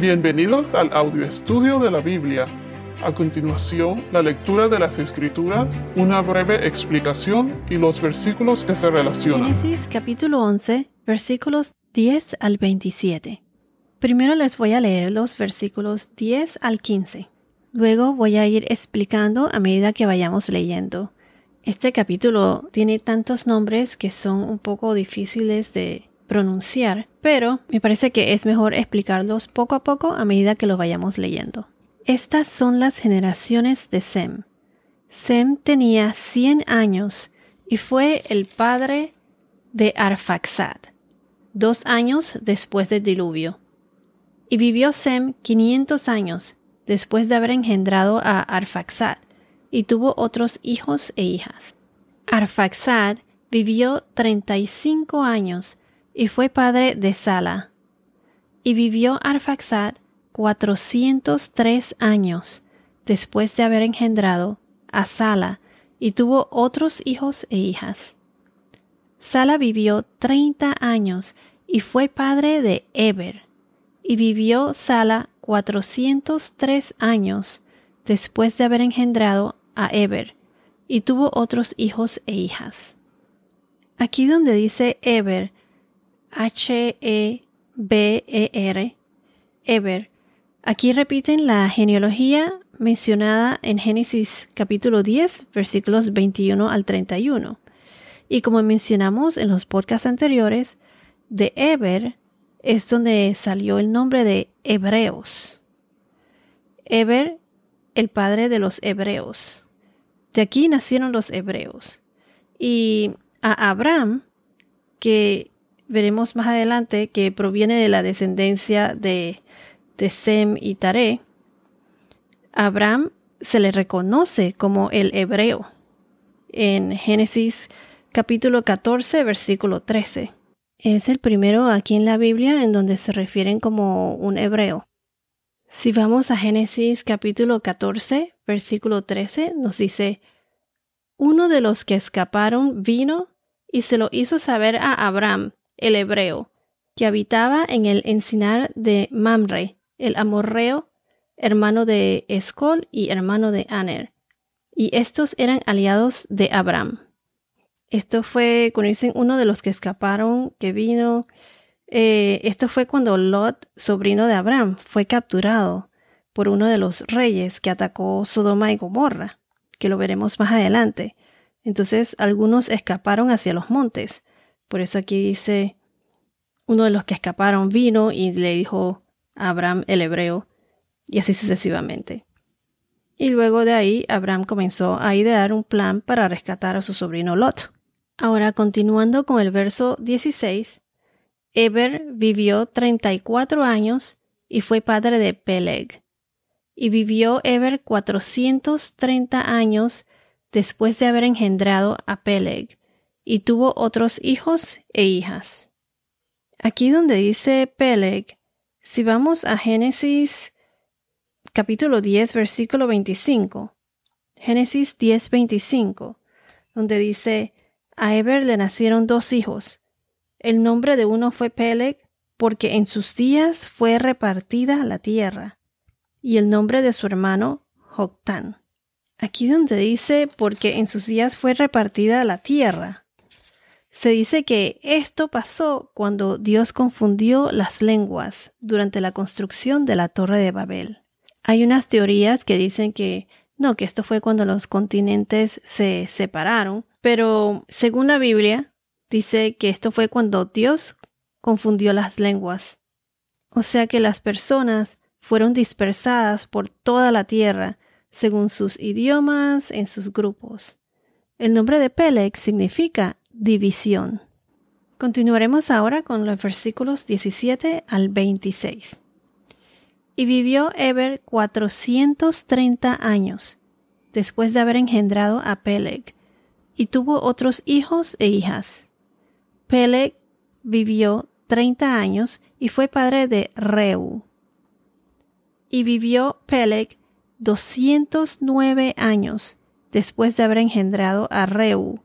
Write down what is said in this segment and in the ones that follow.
Bienvenidos al audio estudio de la Biblia. A continuación, la lectura de las Escrituras, una breve explicación y los versículos que se relacionan. Génesis capítulo 11, versículos 10 al 27. Primero les voy a leer los versículos 10 al 15. Luego voy a ir explicando a medida que vayamos leyendo. Este capítulo tiene tantos nombres que son un poco difíciles de pronunciar, pero me parece que es mejor explicarlos poco a poco a medida que lo vayamos leyendo. Estas son las generaciones de Sem. Sem tenía 100 años y fue el padre de Arfaxad, dos años después del diluvio. Y vivió Sem 500 años después de haber engendrado a Arfaxad y tuvo otros hijos e hijas. Arfaxad vivió 35 años y fue padre de Sala. Y vivió Arfaxad 403 años después de haber engendrado a Sala y tuvo otros hijos e hijas. Sala vivió 30 años y fue padre de Eber. Y vivió Sala 403 años después de haber engendrado a Eber, y tuvo otros hijos e hijas. Aquí donde dice Eber, H-E-B-E-R, Eber, aquí repiten la genealogía mencionada en Génesis capítulo 10, versículos 21 al 31. Y como mencionamos en los podcasts anteriores, de Eber es donde salió el nombre de Hebreos. Eber, el padre de los hebreos. De aquí nacieron los hebreos. Y a Abraham, que veremos más adelante que proviene de la descendencia de, de Sem y Taré, Abraham se le reconoce como el hebreo en Génesis capítulo 14, versículo 13. Es el primero aquí en la Biblia en donde se refieren como un hebreo. Si vamos a Génesis capítulo 14, versículo 13, nos dice, Uno de los que escaparon vino y se lo hizo saber a Abraham, el hebreo, que habitaba en el encinar de Mamre, el amorreo, hermano de Escol y hermano de Aner. Y estos eran aliados de Abraham. Esto fue, cuando dicen uno de los que escaparon, que vino, eh, esto fue cuando Lot, sobrino de Abraham, fue capturado por uno de los reyes que atacó Sodoma y Gomorra, que lo veremos más adelante. Entonces algunos escaparon hacia los montes. Por eso aquí dice, uno de los que escaparon vino y le dijo a Abraham el hebreo, y así sucesivamente. Y luego de ahí Abraham comenzó a idear un plan para rescatar a su sobrino Lot. Ahora, continuando con el verso 16, Eber vivió 34 años y fue padre de Peleg. Y vivió Eber 430 años después de haber engendrado a Peleg, y tuvo otros hijos e hijas. Aquí donde dice Peleg, si vamos a Génesis capítulo 10, versículo 25, Génesis 10, 25, donde dice, a Eber le nacieron dos hijos, el nombre de uno fue Peleg, porque en sus días fue repartida la tierra, y el nombre de su hermano Joctán. Aquí donde dice porque en sus días fue repartida la tierra, se dice que esto pasó cuando Dios confundió las lenguas durante la construcción de la Torre de Babel. Hay unas teorías que dicen que no, que esto fue cuando los continentes se separaron, pero según la Biblia, dice que esto fue cuando Dios confundió las lenguas. O sea que las personas fueron dispersadas por toda la tierra según sus idiomas en sus grupos. El nombre de Peleg significa división. Continuaremos ahora con los versículos 17 al 26. Y vivió Eber 430 años después de haber engendrado a Peleg, y tuvo otros hijos e hijas. Peleg vivió 30 años y fue padre de Reu. Y vivió Peleg 209 años después de haber engendrado a Reu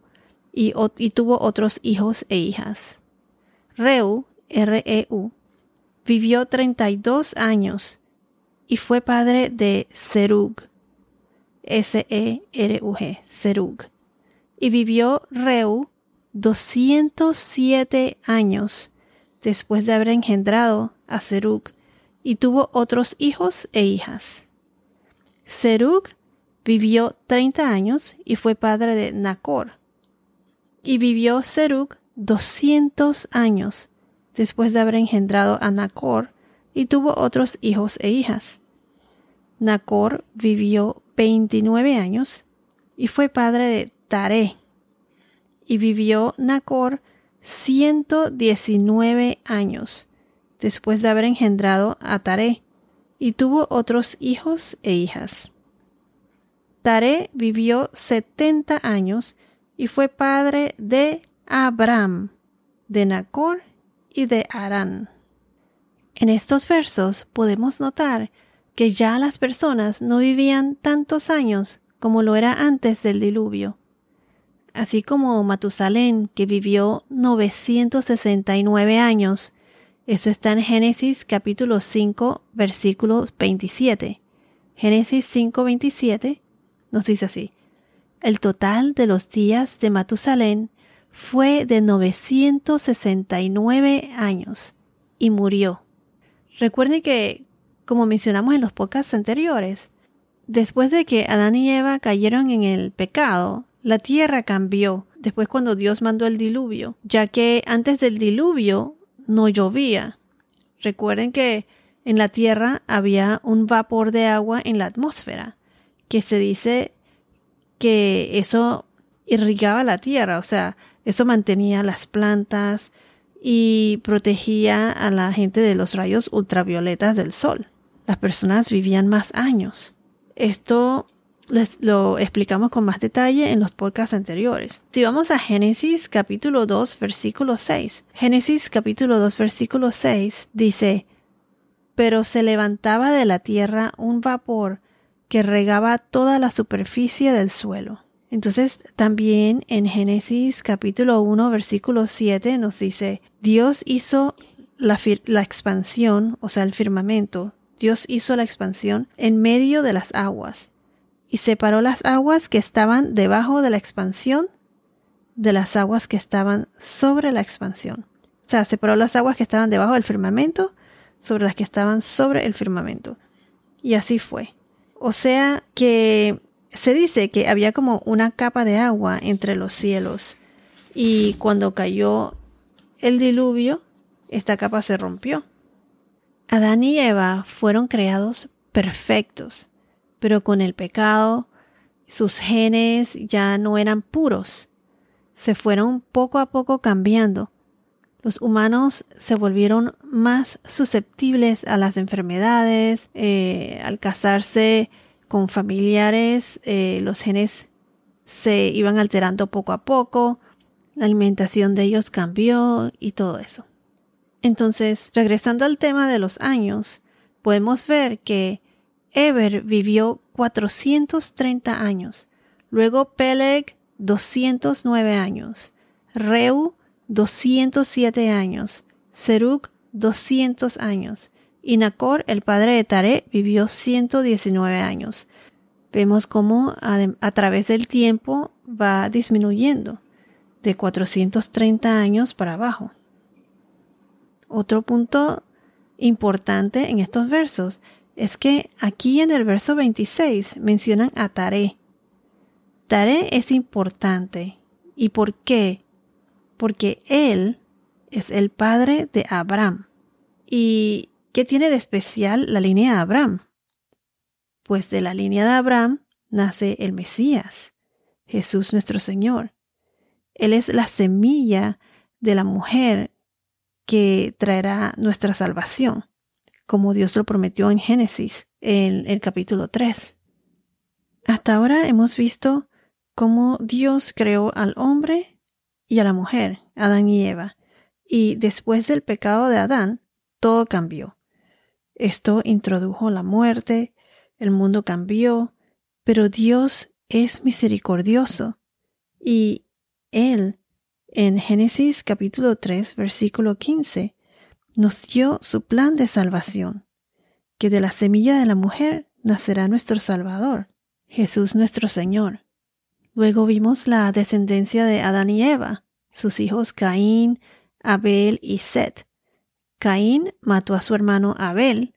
y, tuvo otros hijos e hijas. Reu, R-E-U, vivió 32 años y fue padre de Serug. S-E-R-U-G, Serug. Y vivió Reu 207 años después de haber engendrado a Serug y tuvo otros hijos e hijas. Serug vivió 30 años y fue padre de Nacor. Y vivió Serug 200 años después de haber engendrado a Nacor y tuvo otros hijos e hijas. Nacor vivió 29 años y fue padre de Tare. Y vivió Nacor 119 años después de haber engendrado a Tare y tuvo otros hijos e hijas. Tare vivió 70 años y fue padre de Abraham, de Nacor y de Arán. En estos versos podemos notar que ya las personas no vivían tantos años como lo era antes del diluvio así como Matusalén, que vivió 969 años. Eso está en Génesis capítulo 5, versículo 27. Génesis 5, 27 nos dice así. El total de los días de Matusalén fue de 969 años y murió. Recuerden que, como mencionamos en los podcasts anteriores, después de que Adán y Eva cayeron en el pecado, la tierra cambió después cuando Dios mandó el diluvio, ya que antes del diluvio no llovía. Recuerden que en la tierra había un vapor de agua en la atmósfera, que se dice que eso irrigaba la tierra, o sea, eso mantenía las plantas y protegía a la gente de los rayos ultravioletas del sol. Las personas vivían más años. Esto les lo explicamos con más detalle en los podcasts anteriores. Si vamos a Génesis capítulo 2 versículo 6. Génesis capítulo 2 versículo 6 dice, pero se levantaba de la tierra un vapor que regaba toda la superficie del suelo. Entonces también en Génesis capítulo 1 versículo 7 nos dice, Dios hizo la, la expansión, o sea, el firmamento, Dios hizo la expansión en medio de las aguas y separó las aguas que estaban debajo de la expansión de las aguas que estaban sobre la expansión. O sea, separó las aguas que estaban debajo del firmamento sobre las que estaban sobre el firmamento. Y así fue. O sea que se dice que había como una capa de agua entre los cielos y cuando cayó el diluvio, esta capa se rompió. Adán y Eva fueron creados perfectos pero con el pecado sus genes ya no eran puros, se fueron poco a poco cambiando. Los humanos se volvieron más susceptibles a las enfermedades, eh, al casarse con familiares, eh, los genes se iban alterando poco a poco, la alimentación de ellos cambió y todo eso. Entonces, regresando al tema de los años, podemos ver que Eber vivió 430 años, luego Peleg 209 años, Reu 207 años, Serug 200 años, y Nacor, el padre de Tare, vivió 119 años. Vemos cómo a, través del tiempo va disminuyendo de 430 años para abajo. Otro punto importante en estos versos es que aquí en el verso 26 mencionan a Tare. Tare es importante. ¿Y por qué? Porque él es el padre de Abraham. ¿Y qué tiene de especial la línea de Abraham? Pues de la línea de Abraham nace el Mesías, Jesús nuestro Señor. Él es la semilla de la mujer que traerá nuestra salvación como Dios lo prometió en Génesis, en el capítulo 3. Hasta ahora hemos visto cómo Dios creó al hombre y a la mujer, Adán y Eva, y después del pecado de Adán, todo cambió. Esto introdujo la muerte, el mundo cambió, pero Dios es misericordioso y Él, en Génesis capítulo 3, versículo 15, nos dio su plan de salvación, que de la semilla de la mujer nacerá nuestro Salvador, Jesús nuestro Señor. Luego vimos la descendencia de Adán y Eva, sus hijos Caín, Abel y Set. Caín mató a su hermano Abel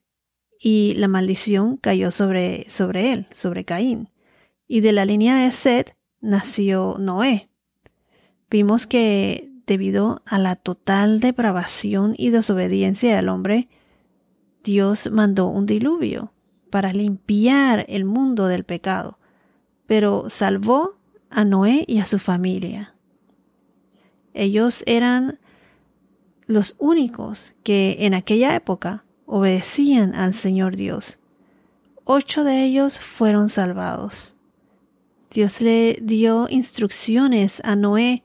y la maldición cayó sobre, sobre él, sobre Caín. Y de la línea de Set nació Noé. Vimos que debido a la total depravación y desobediencia del hombre, Dios mandó un diluvio para limpiar el mundo del pecado, pero salvó a Noé y a su familia. Ellos eran los únicos que en aquella época obedecían al Señor Dios. Ocho de ellos fueron salvados. Dios le dio instrucciones a Noé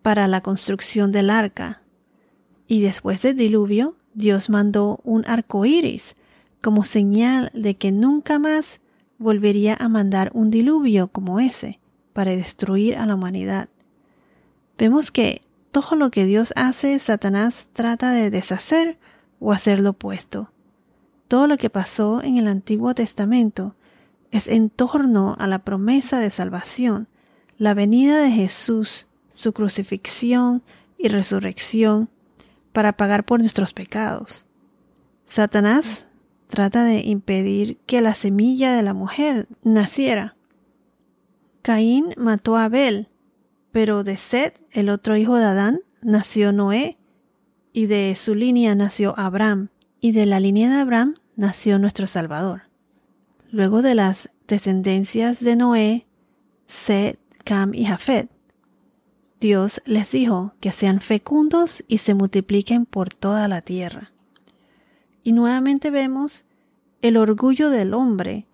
para la construcción del arca. Y después del diluvio, Dios mandó un arco iris como señal de que nunca más volvería a mandar un diluvio como ese para destruir a la humanidad. Vemos que todo lo que Dios hace, Satanás trata de deshacer o hacer lo opuesto. Todo lo que pasó en el Antiguo Testamento es en torno a la promesa de salvación, la venida de Jesús, su crucifixión y resurrección para pagar por nuestros pecados. Satanás trata de impedir que la semilla de la mujer naciera, Caín mató a Abel, pero de Seth, el otro hijo de Adán, nació Noé, y de su línea nació Abraham, y de la línea de Abraham nació nuestro Salvador. Luego de las descendencias de Noé, Seth, Cam y Jafet, Dios les dijo que sean fecundos y se multipliquen por toda la tierra. Y nuevamente vemos el orgullo del hombre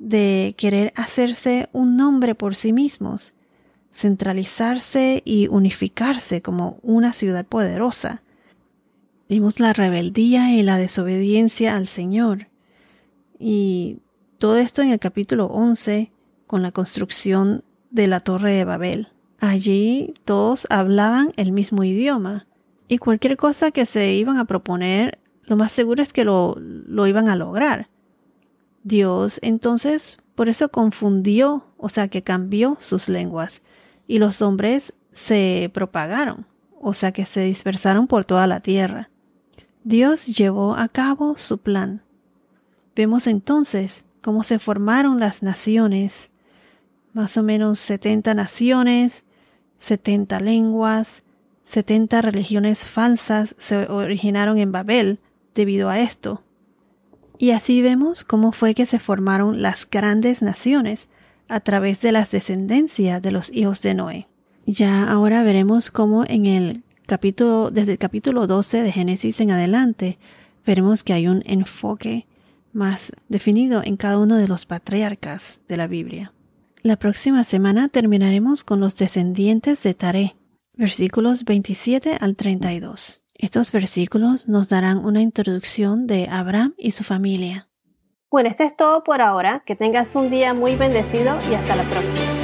de querer hacerse un nombre por sí mismos, centralizarse y unificarse como una ciudad poderosa. Vimos la rebeldía y la desobediencia al Señor. Y todo esto en el capítulo 11 con la construcción de la Torre de Babel. Allí todos hablaban el mismo idioma y cualquier cosa que se iban a proponer, lo más seguro es que lo, lo iban a lograr. Dios entonces por eso confundió, o sea que cambió sus lenguas, y los hombres se propagaron, o sea que se dispersaron por toda la tierra. Dios llevó a cabo su plan. Vemos entonces cómo se formaron las naciones, más o menos 70 naciones, 70 lenguas, 70 religiones falsas se originaron en Babel debido a esto. Y así vemos cómo fue que se formaron las grandes naciones a través de las descendencias de los hijos de Noé. Ya ahora veremos cómo en el capítulo, desde el capítulo 12 de Génesis en adelante, veremos que hay un enfoque más definido en cada uno de los patriarcas de la Biblia. La próxima semana terminaremos con los descendientes de Taré, versículos 27 al 32. Estos versículos nos darán una introducción de Abraham y su familia. Bueno, esto es todo por ahora. Que tengas un día muy bendecido y hasta la próxima.